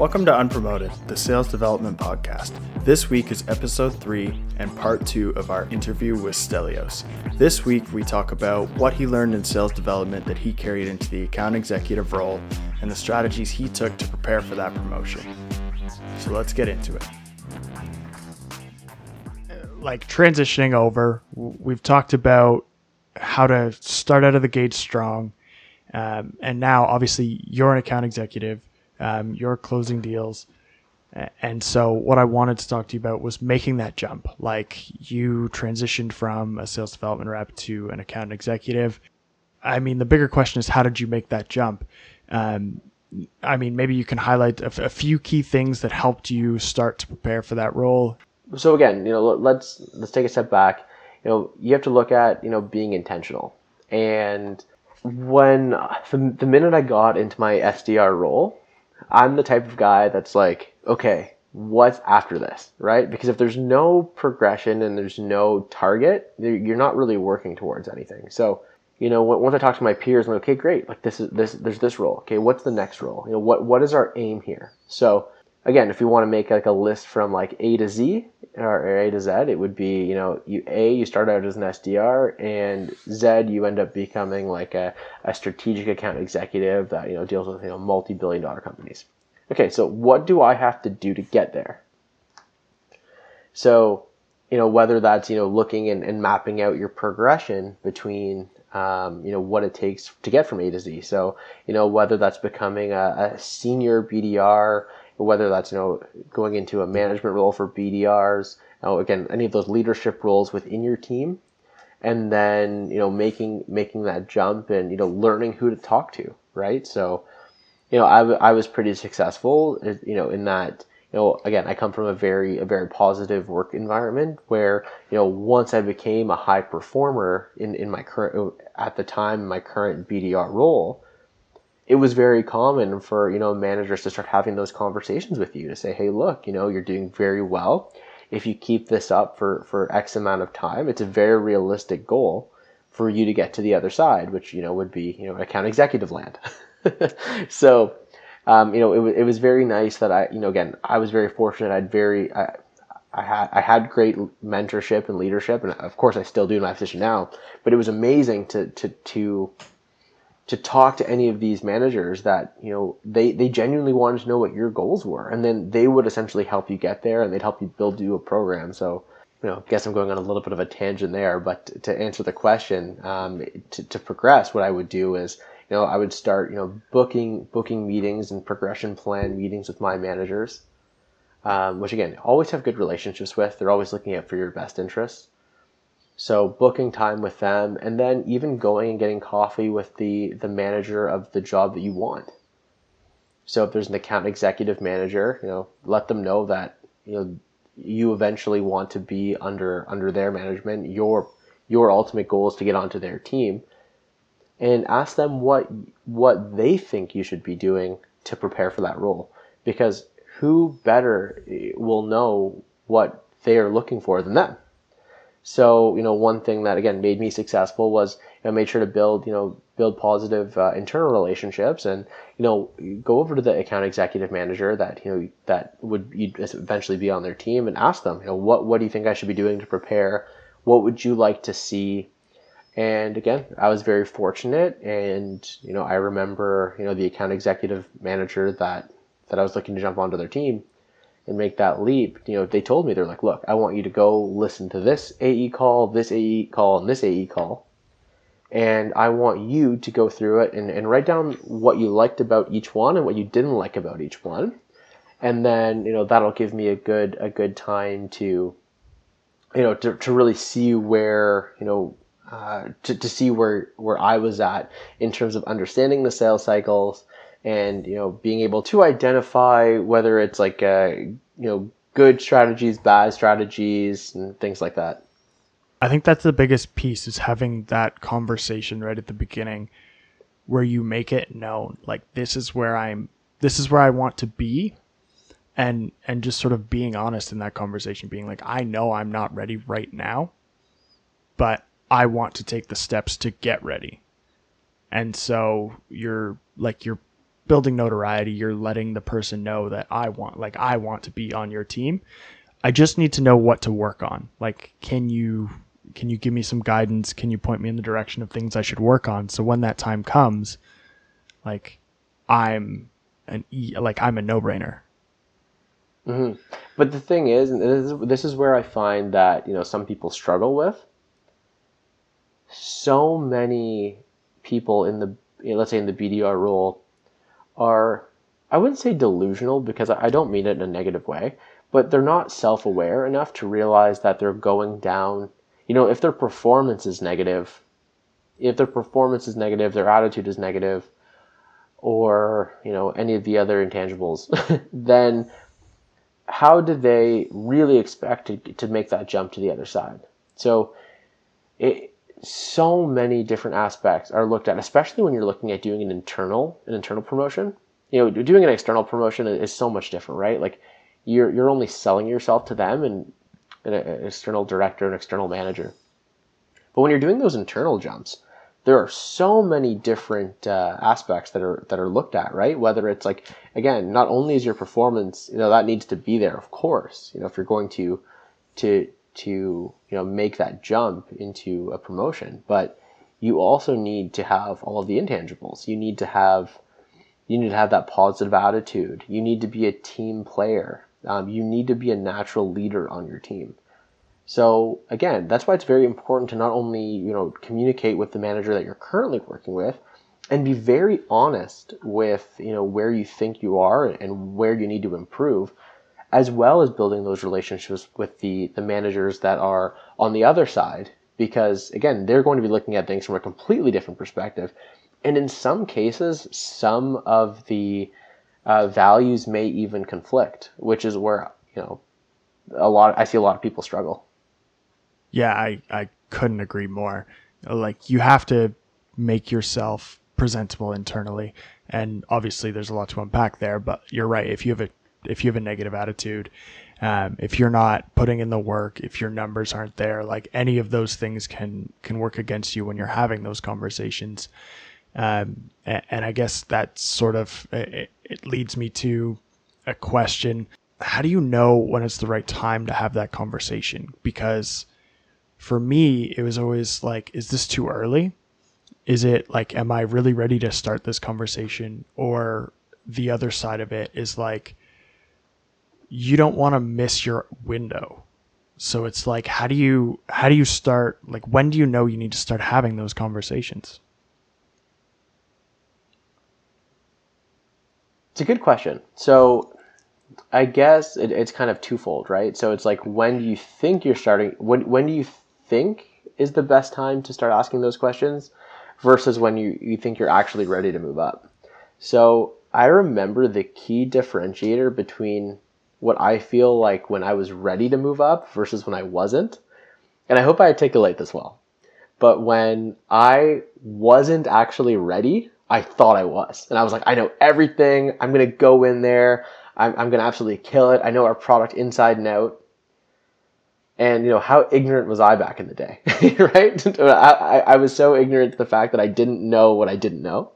Welcome to Unpromoted, the sales development podcast. This week is episode three and part two of our interview with Stelios. This week, we talk about what he learned in sales development that he carried into the account executive role and the strategies he took to prepare for that promotion. So let's get into it. Like transitioning over, we've talked about how to start out of the gate strong. Um, and now, obviously, you're an account executive um, you're closing deals. And so, what I wanted to talk to you about was making that jump. Like, you transitioned from a sales development rep to an account executive. I mean, the bigger question is, how did you make that jump? Um, I mean, maybe you can highlight a few key things that helped you start to prepare for that role. So again, you know, let's let's take a step back. You know, you have to look at you know being intentional. And when the, the minute I got into my SDR role, I'm the type of guy that's like, okay, what's after this, right? Because if there's no progression and there's no target, you're not really working towards anything. So, you know, once I talk to my peers, I'm like, okay, great, like this is this, there's this role. Okay, what's the next role? You know, what what is our aim here? So, again, if you want to make like a list from like A to Z or A to Z, it would be you know you A you start out as an SDR and Z you end up becoming like a, a strategic account executive that you know deals with you know multi billion dollar companies. Okay, so what do I have to do to get there? So you know whether that's you know looking and, and mapping out your progression between um, you know what it takes to get from A to Z. So you know whether that's becoming a, a senior BDR whether that's you know going into a management role for BDRs, you know, again any of those leadership roles within your team, and then you know making making that jump and you know learning who to talk to, right? So, you know, I, I was pretty successful, you know, in that. You know, again, I come from a very a very positive work environment where you know once I became a high performer in in my current at the time my current BDR role, it was very common for you know managers to start having those conversations with you to say hey look you know you're doing very well if you keep this up for for x amount of time it's a very realistic goal for you to get to the other side which you know would be you know account executive land so um, you know it, it was very nice that i you know again i was very fortunate i'd very I, I had I had great mentorship and leadership, and of course I still do in my position now. But it was amazing to to to to talk to any of these managers that you know they they genuinely wanted to know what your goals were. And then they would essentially help you get there and they'd help you build you a program. So you know I guess i'm going on a little bit of a tangent there but to answer the question um, to, to progress what i would do is you know i would start you know booking booking meetings and progression plan meetings with my managers um, which again always have good relationships with. They're always looking out for your best interests so booking time with them and then even going and getting coffee with the, the manager of the job that you want. So if there's an account executive manager, you know, let them know that, you know, you eventually want to be under under their management. Your your ultimate goal is to get onto their team. And ask them what what they think you should be doing to prepare for that role. Because who better will know what they are looking for than them? So, you know, one thing that again made me successful was, you know, made sure to build, you know, build positive uh, internal relationships and, you know, go over to the account executive manager that, you know, that would eventually be on their team and ask them, you know, what, what do you think I should be doing to prepare? What would you like to see? And again, I was very fortunate and, you know, I remember, you know, the account executive manager that, that I was looking to jump onto their team and make that leap, you know, they told me they're like, look, I want you to go listen to this AE call, this AE call, and this AE call. And I want you to go through it and, and write down what you liked about each one and what you didn't like about each one. And then, you know, that'll give me a good a good time to you know, to, to really see where, you know, uh, to, to see where, where I was at in terms of understanding the sales cycles, and you know being able to identify whether it's like uh, you know good strategies, bad strategies, and things like that. I think that's the biggest piece is having that conversation right at the beginning where you make it known like this is where I'm this is where I want to be and and just sort of being honest in that conversation being like I know I'm not ready right now but I want to take the steps to get ready. And so you're like you're building notoriety. You're letting the person know that I want, like, I want to be on your team. I just need to know what to work on. Like, can you can you give me some guidance? Can you point me in the direction of things I should work on? So when that time comes, like, I'm an e, like I'm a no brainer. Mm-hmm. But the thing is, this is, this is where I find that you know some people struggle with. So many people in the let's say in the BDR role are I wouldn't say delusional because I don't mean it in a negative way, but they're not self-aware enough to realize that they're going down. You know, if their performance is negative, if their performance is negative, their attitude is negative, or you know any of the other intangibles, then how do they really expect to, to make that jump to the other side? So, it, so many different aspects are looked at, especially when you're looking at doing an internal an internal promotion. You know, doing an external promotion is so much different, right? Like you're you're only selling yourself to them and an external director, an external manager. But when you're doing those internal jumps, there are so many different uh, aspects that are that are looked at, right? Whether it's like again, not only is your performance, you know, that needs to be there, of course. You know, if you're going to to to you know make that jump into a promotion, but you also need to have all of the intangibles. You need to have you need to have that positive attitude. You need to be a team player. Um, you need to be a natural leader on your team. So again, that's why it's very important to not only you know communicate with the manager that you're currently working with, and be very honest with you know where you think you are and where you need to improve, as well as building those relationships with the the managers that are on the other side. Because again, they're going to be looking at things from a completely different perspective, and in some cases, some of the uh, values may even conflict, which is where you know a lot. I see a lot of people struggle. Yeah, I I couldn't agree more. Like you have to make yourself presentable internally, and obviously there's a lot to unpack there. But you're right. If you have a if you have a negative attitude, um, if you're not putting in the work, if your numbers aren't there, like any of those things can can work against you when you're having those conversations. Um, and, I guess that sort of it, it leads me to a question: How do you know when it's the right time to have that conversation? Because for me, it was always like, is this too early? Is it like, am I really ready to start this conversation? Or the other side of it is like, you don't want to miss your window. So it's like, how do you, how do you start? Like, when do you know you need to start having those conversations? It's a good question. So I guess it, it's kind of twofold, right? So it's like when do you think you're starting? When when do you think is the best time to start asking those questions, versus when you you think you're actually ready to move up. So I remember the key differentiator between what I feel like when I was ready to move up versus when I wasn't. And I hope I articulate this well. But when I wasn't actually ready, I thought I was. And I was like, I know everything. I'm going to go in there. I'm, I'm going to absolutely kill it. I know our product inside and out. And, you know, how ignorant was I back in the day, right? I, I was so ignorant to the fact that I didn't know what I didn't know.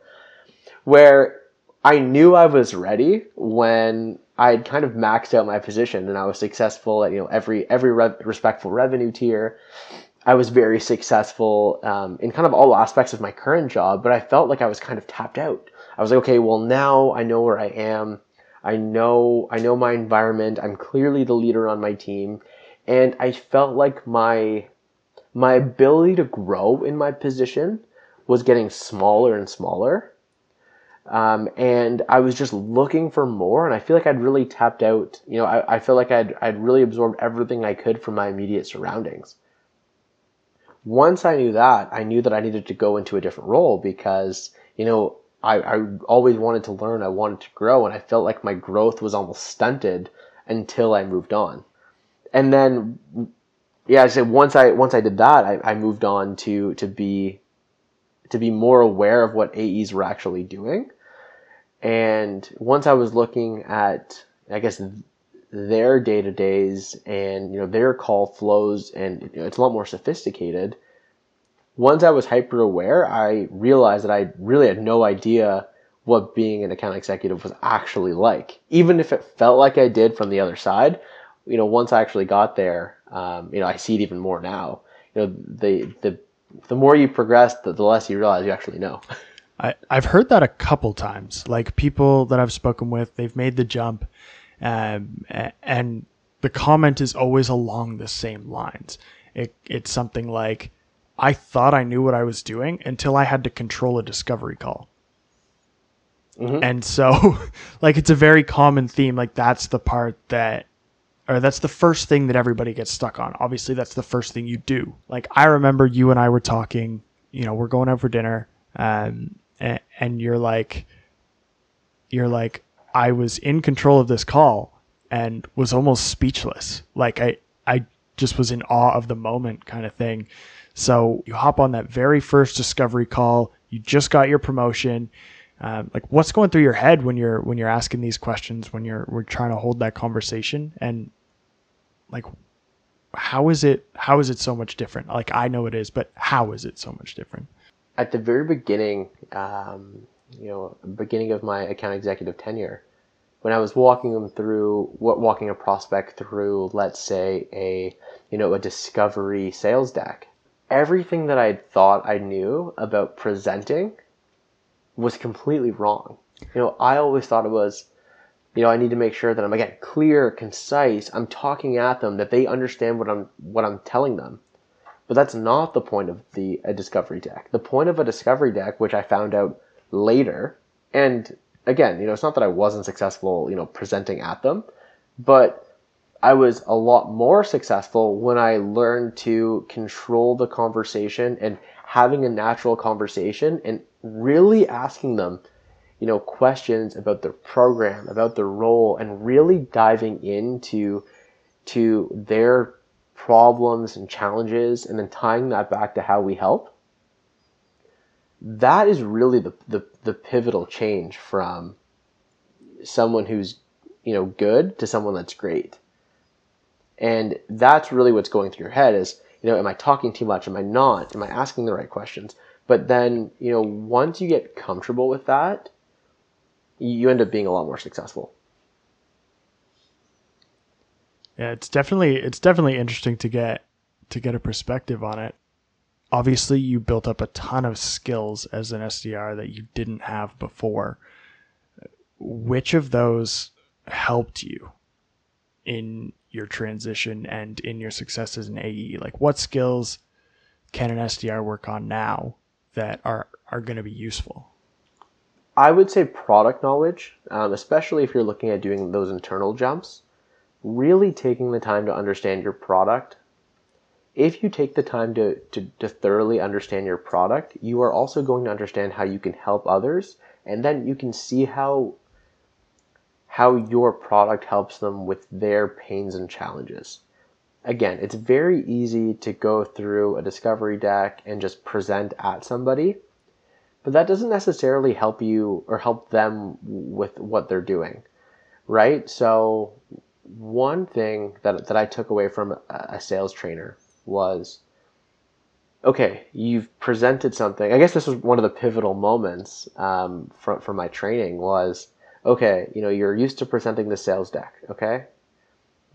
Where I knew I was ready when I had kind of maxed out my position and I was successful at, you know, every, every re- respectful revenue tier. I was very successful um, in kind of all aspects of my current job, but I felt like I was kind of tapped out. I was like, okay, well now I know where I am. I know I know my environment. I'm clearly the leader on my team, and I felt like my my ability to grow in my position was getting smaller and smaller. Um, and I was just looking for more, and I feel like I'd really tapped out. You know, I, I feel like I'd I'd really absorbed everything I could from my immediate surroundings once I knew that, I knew that I needed to go into a different role because, you know, I, I always wanted to learn, I wanted to grow, and I felt like my growth was almost stunted until I moved on. And then, yeah, I said once I once I did that, I, I moved on to to be to be more aware of what AEs were actually doing. And once I was looking at, I guess, their day to days and you know their call flows, and you know, it's a lot more sophisticated. Once I was hyper aware, I realized that I really had no idea what being an account executive was actually like. Even if it felt like I did from the other side, you know, once I actually got there, um, you know, I see it even more now. You know, the the the more you progress, the, the less you realize you actually know. I, I've heard that a couple times. Like people that I've spoken with, they've made the jump, um, and the comment is always along the same lines. It, it's something like, I thought I knew what I was doing until I had to control a discovery call. Mm-hmm. And so, like, it's a very common theme. Like, that's the part that, or that's the first thing that everybody gets stuck on. Obviously, that's the first thing you do. Like, I remember you and I were talking, you know, we're going out for dinner, um, and, and you're like, you're like, I was in control of this call and was almost speechless. Like, I, I just was in awe of the moment kind of thing. So you hop on that very first discovery call. You just got your promotion. Um, like what's going through your head when you're when you're asking these questions when you're we're trying to hold that conversation? And like how is it how is it so much different? Like i know it is but how is it so much different? At the very beginning um, you know beginning of my account executive tenure when i was walking them through what walking a prospect through let's say a you know a discovery sales deck everything that I thought I knew about presenting was completely wrong. You know, I always thought it was, you know, I need to make sure that I'm again clear, concise. I'm talking at them that they understand what I'm what I'm telling them. But that's not the point of the a discovery deck. The point of a discovery deck, which I found out later, and again, you know, it's not that I wasn't successful, you know, presenting at them, but I was a lot more successful when I learned to control the conversation and having a natural conversation and really asking them, you know, questions about their program, about their role, and really diving into to their problems and challenges and then tying that back to how we help. That is really the, the, the pivotal change from someone who's, you know, good to someone that's great and that's really what's going through your head is, you know, am I talking too much? Am I not? Am I asking the right questions? But then, you know, once you get comfortable with that, you end up being a lot more successful. Yeah, it's definitely it's definitely interesting to get to get a perspective on it. Obviously, you built up a ton of skills as an SDR that you didn't have before. Which of those helped you in your transition and in your success as an AE? Like, what skills can an SDR work on now that are are going to be useful? I would say product knowledge, um, especially if you're looking at doing those internal jumps. Really taking the time to understand your product. If you take the time to, to, to thoroughly understand your product, you are also going to understand how you can help others, and then you can see how how your product helps them with their pains and challenges. Again, it's very easy to go through a discovery deck and just present at somebody, but that doesn't necessarily help you or help them with what they're doing, right? So, one thing that, that I took away from a sales trainer was okay, you've presented something. I guess this was one of the pivotal moments um, from, from my training was okay, you know, you're used to presenting the sales deck, okay?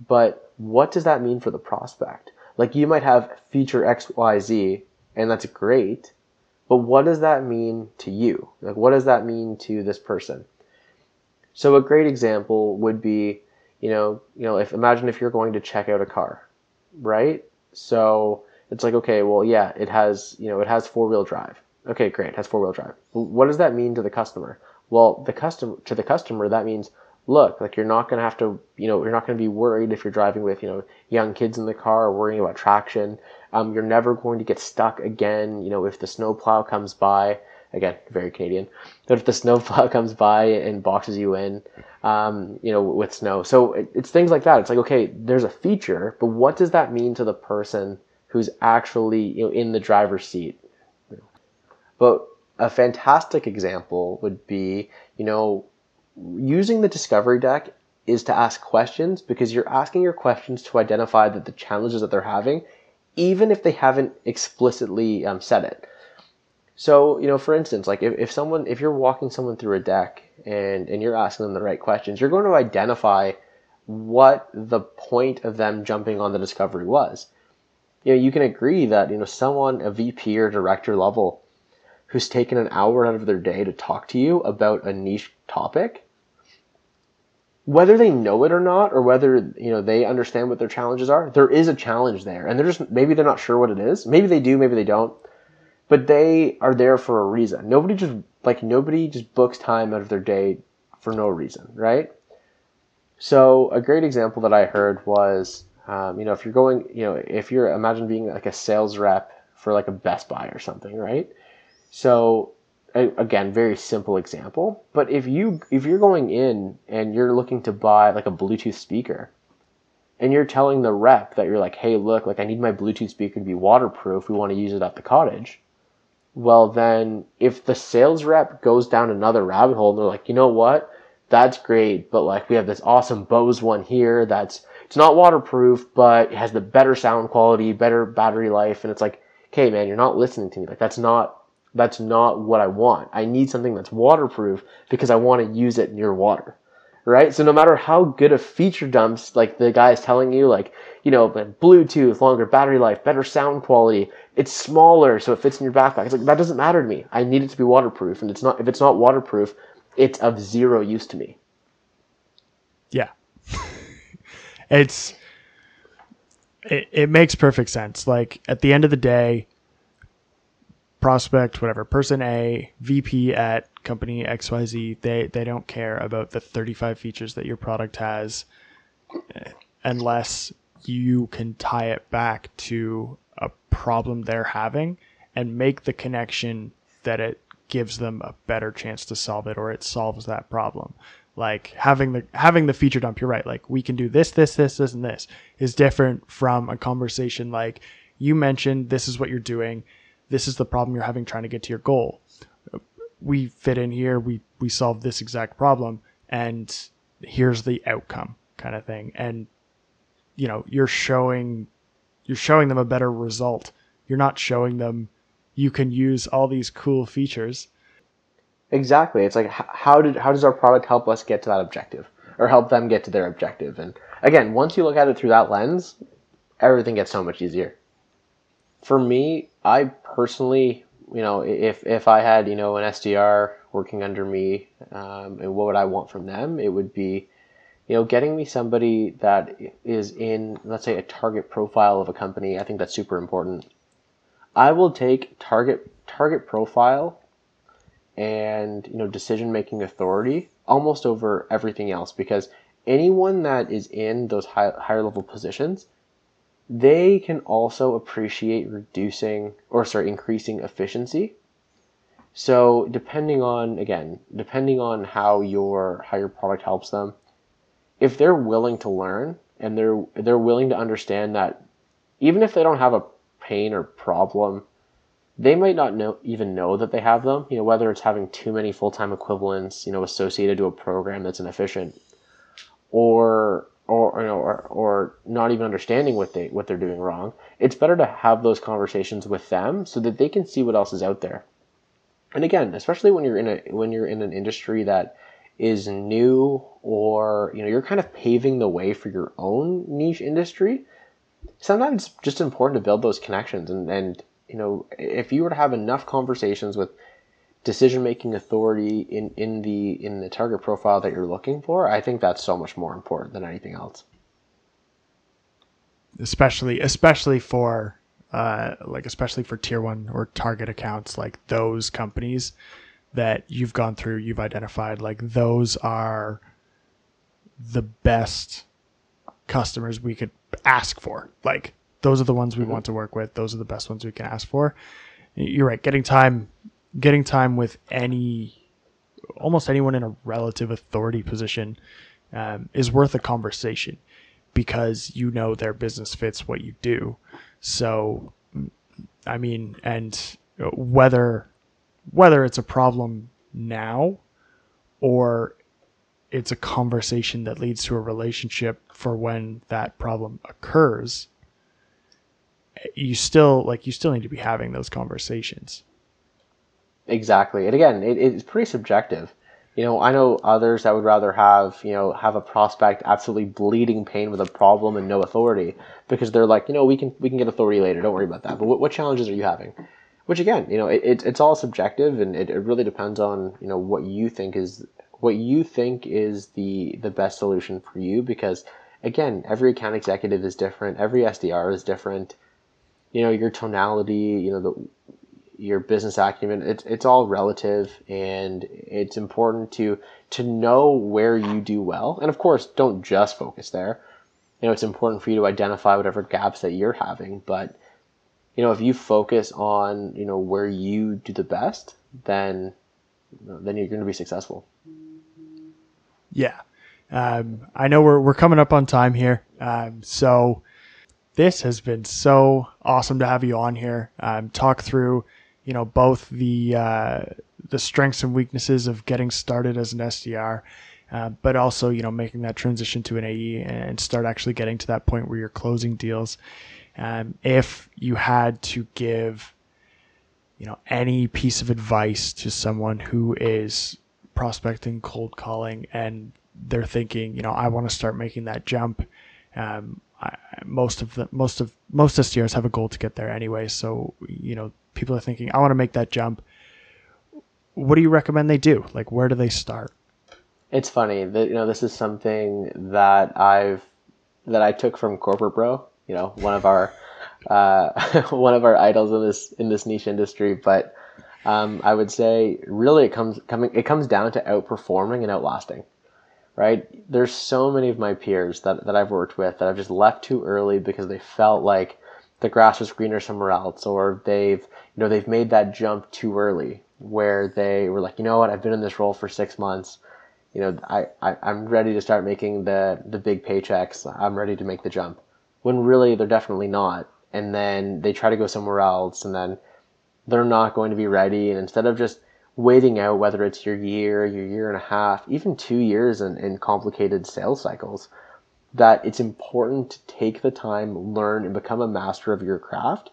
But what does that mean for the prospect? Like you might have feature XYZ and that's great, but what does that mean to you? Like what does that mean to this person? So a great example would be, you know, you know, if imagine if you're going to check out a car, right? So it's like, okay, well, yeah, it has, you know, it has four wheel drive. Okay, great, it has four wheel drive. What does that mean to the customer? Well, the customer to the customer that means look like you're not going to have to you know you're not going to be worried if you're driving with you know young kids in the car or worrying about traction. Um, you're never going to get stuck again. You know if the snowplow comes by again very Canadian, but if the snowplow comes by and boxes you in, um, you know with snow. So it, it's things like that. It's like okay, there's a feature, but what does that mean to the person who's actually you know in the driver's seat? But a fantastic example would be, you know, using the discovery deck is to ask questions because you're asking your questions to identify that the challenges that they're having, even if they haven't explicitly um, said it. So, you know, for instance, like if, if someone, if you're walking someone through a deck and, and you're asking them the right questions, you're going to identify what the point of them jumping on the discovery was. You know, you can agree that, you know, someone, a VP or director level who's taken an hour out of their day to talk to you about a niche topic, whether they know it or not, or whether, you know, they understand what their challenges are, there is a challenge there. And they're just, maybe they're not sure what it is. Maybe they do, maybe they don't but they are there for a reason. Nobody just like nobody just books time out of their day for no reason, right? So a great example that I heard was, um, you know, if you're going, you know, if you're imagine being like a sales rep for like a Best Buy or something, right? So again, very simple example, but if you if you're going in and you're looking to buy like a Bluetooth speaker, and you're telling the rep that you're like, hey, look, like I need my Bluetooth speaker to be waterproof. We want to use it at the cottage well then if the sales rep goes down another rabbit hole and they're like, you know what? That's great, but like we have this awesome Bose one here that's it's not waterproof, but it has the better sound quality, better battery life, and it's like, okay, man, you're not listening to me. Like that's not that's not what I want. I need something that's waterproof because I want to use it near water right? So no matter how good a feature dumps, like the guy is telling you, like, you know, Bluetooth, longer battery life, better sound quality, it's smaller, so it fits in your backpack. It's like, that doesn't matter to me. I need it to be waterproof. And it's not, if it's not waterproof, it's of zero use to me. Yeah. it's, it, it makes perfect sense. Like at the end of the day, prospect, whatever, person A, VP at company XYZ, they, they don't care about the 35 features that your product has eh, unless you can tie it back to a problem they're having and make the connection that it gives them a better chance to solve it or it solves that problem. Like having the having the feature dump, you're right. Like we can do this, this, this, this, and this is different from a conversation like you mentioned this is what you're doing this is the problem you're having trying to get to your goal. We fit in here, we we solve this exact problem, and here's the outcome kind of thing. And you know, you're showing you're showing them a better result. You're not showing them you can use all these cool features. Exactly. It's like how did how does our product help us get to that objective or help them get to their objective? And again, once you look at it through that lens, everything gets so much easier. For me, I personally, you know, if if I had you know an SDR working under me, um, and what would I want from them? It would be, you know, getting me somebody that is in, let's say, a target profile of a company. I think that's super important. I will take target target profile and you know decision making authority almost over everything else because anyone that is in those high, higher level positions they can also appreciate reducing or sorry increasing efficiency. So depending on again depending on how your how your product helps them if they're willing to learn and they're they're willing to understand that even if they don't have a pain or problem they might not know even know that they have them you know whether it's having too many full-time equivalents you know associated to a program that's inefficient or or you know or, or not even understanding what they what they're doing wrong it's better to have those conversations with them so that they can see what else is out there. And again especially when you're in a when you're in an industry that is new or you know you're kind of paving the way for your own niche industry sometimes it's just important to build those connections. And and you know if you were to have enough conversations with decision making authority in, in the in the target profile that you're looking for, I think that's so much more important than anything else. Especially especially for uh, like especially for tier one or target accounts like those companies that you've gone through, you've identified like those are the best customers we could ask for. Like those are the ones we mm-hmm. want to work with. Those are the best ones we can ask for. You're right. Getting time getting time with any almost anyone in a relative authority position um, is worth a conversation because you know their business fits what you do. So, I mean, and whether whether it's a problem now or it's a conversation that leads to a relationship for when that problem occurs you still like you still need to be having those conversations Exactly. And again, it, it's pretty subjective. You know, I know others that would rather have, you know, have a prospect absolutely bleeding pain with a problem and no authority because they're like, you know, we can we can get authority later. Don't worry about that. But what, what challenges are you having? Which again, you know, it, it it's all subjective and it, it really depends on, you know, what you think is what you think is the the best solution for you because again, every account executive is different, every SDR is different. You know, your tonality, you know, the your business acumen it's it's all relative and it's important to to know where you do well. And of course don't just focus there. You know it's important for you to identify whatever gaps that you're having but you know if you focus on you know where you do the best then then you're going to be successful. Yeah. Um, i know we're, we're coming up on time here. Um, so this has been so awesome to have you on here. Um, talk through you know both the uh, the strengths and weaknesses of getting started as an SDR, uh, but also you know making that transition to an AE and start actually getting to that point where you're closing deals. Um, if you had to give you know any piece of advice to someone who is prospecting cold calling and they're thinking you know i want to start making that jump um, Most of the most of most SDRs have a goal to get there anyway. So you know, people are thinking, I want to make that jump. What do you recommend they do? Like, where do they start? It's funny that you know this is something that I've that I took from Corporate Bro. You know, one of our uh, one of our idols in this in this niche industry. But um, I would say really it comes coming it comes down to outperforming and outlasting right? There's so many of my peers that, that I've worked with that I've just left too early because they felt like the grass was greener somewhere else, or they've, you know, they've made that jump too early where they were like, you know what, I've been in this role for six months. You know, I, I, I'm ready to start making the, the big paychecks. I'm ready to make the jump. When really they're definitely not. And then they try to go somewhere else and then they're not going to be ready. And instead of just waiting out whether it's your year, your year and a half, even two years in, in complicated sales cycles, that it's important to take the time, learn, and become a master of your craft.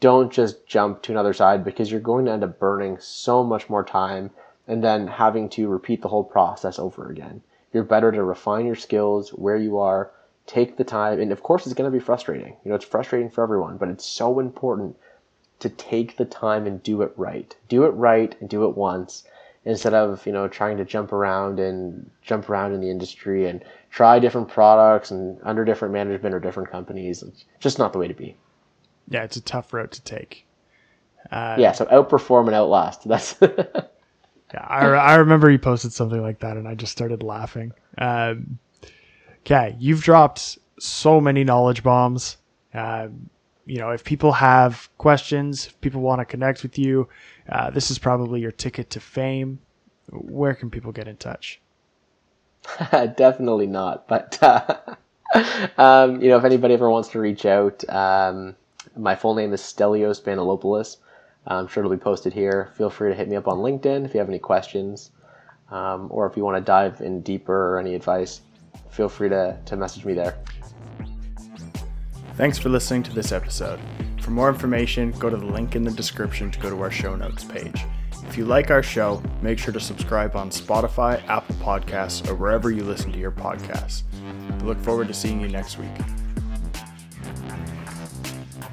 Don't just jump to another side because you're going to end up burning so much more time and then having to repeat the whole process over again. You're better to refine your skills where you are, take the time, and of course, it's going to be frustrating. You know, it's frustrating for everyone, but it's so important to take the time and do it right. Do it right and do it once instead of, you know, trying to jump around and jump around in the industry and try different products and under different management or different companies. It's just not the way to be. Yeah, it's a tough road to take. Uh, yeah, so outperform and outlast. That's yeah. I, I remember you posted something like that, and I just started laughing. Um, okay, you've dropped so many knowledge bombs. Um, you know, if people have questions, if people want to connect with you, uh, this is probably your ticket to fame. Where can people get in touch? Definitely not. But, uh, um, you know, if anybody ever wants to reach out, um, my full name is Stelios Banalopoulos. I'm sure it'll be posted here. Feel free to hit me up on LinkedIn if you have any questions. Um, or if you want to dive in deeper or any advice, feel free to, to message me there. Thanks for listening to this episode. For more information, go to the link in the description to go to our show notes page. If you like our show, make sure to subscribe on Spotify, Apple Podcasts, or wherever you listen to your podcasts. We look forward to seeing you next week.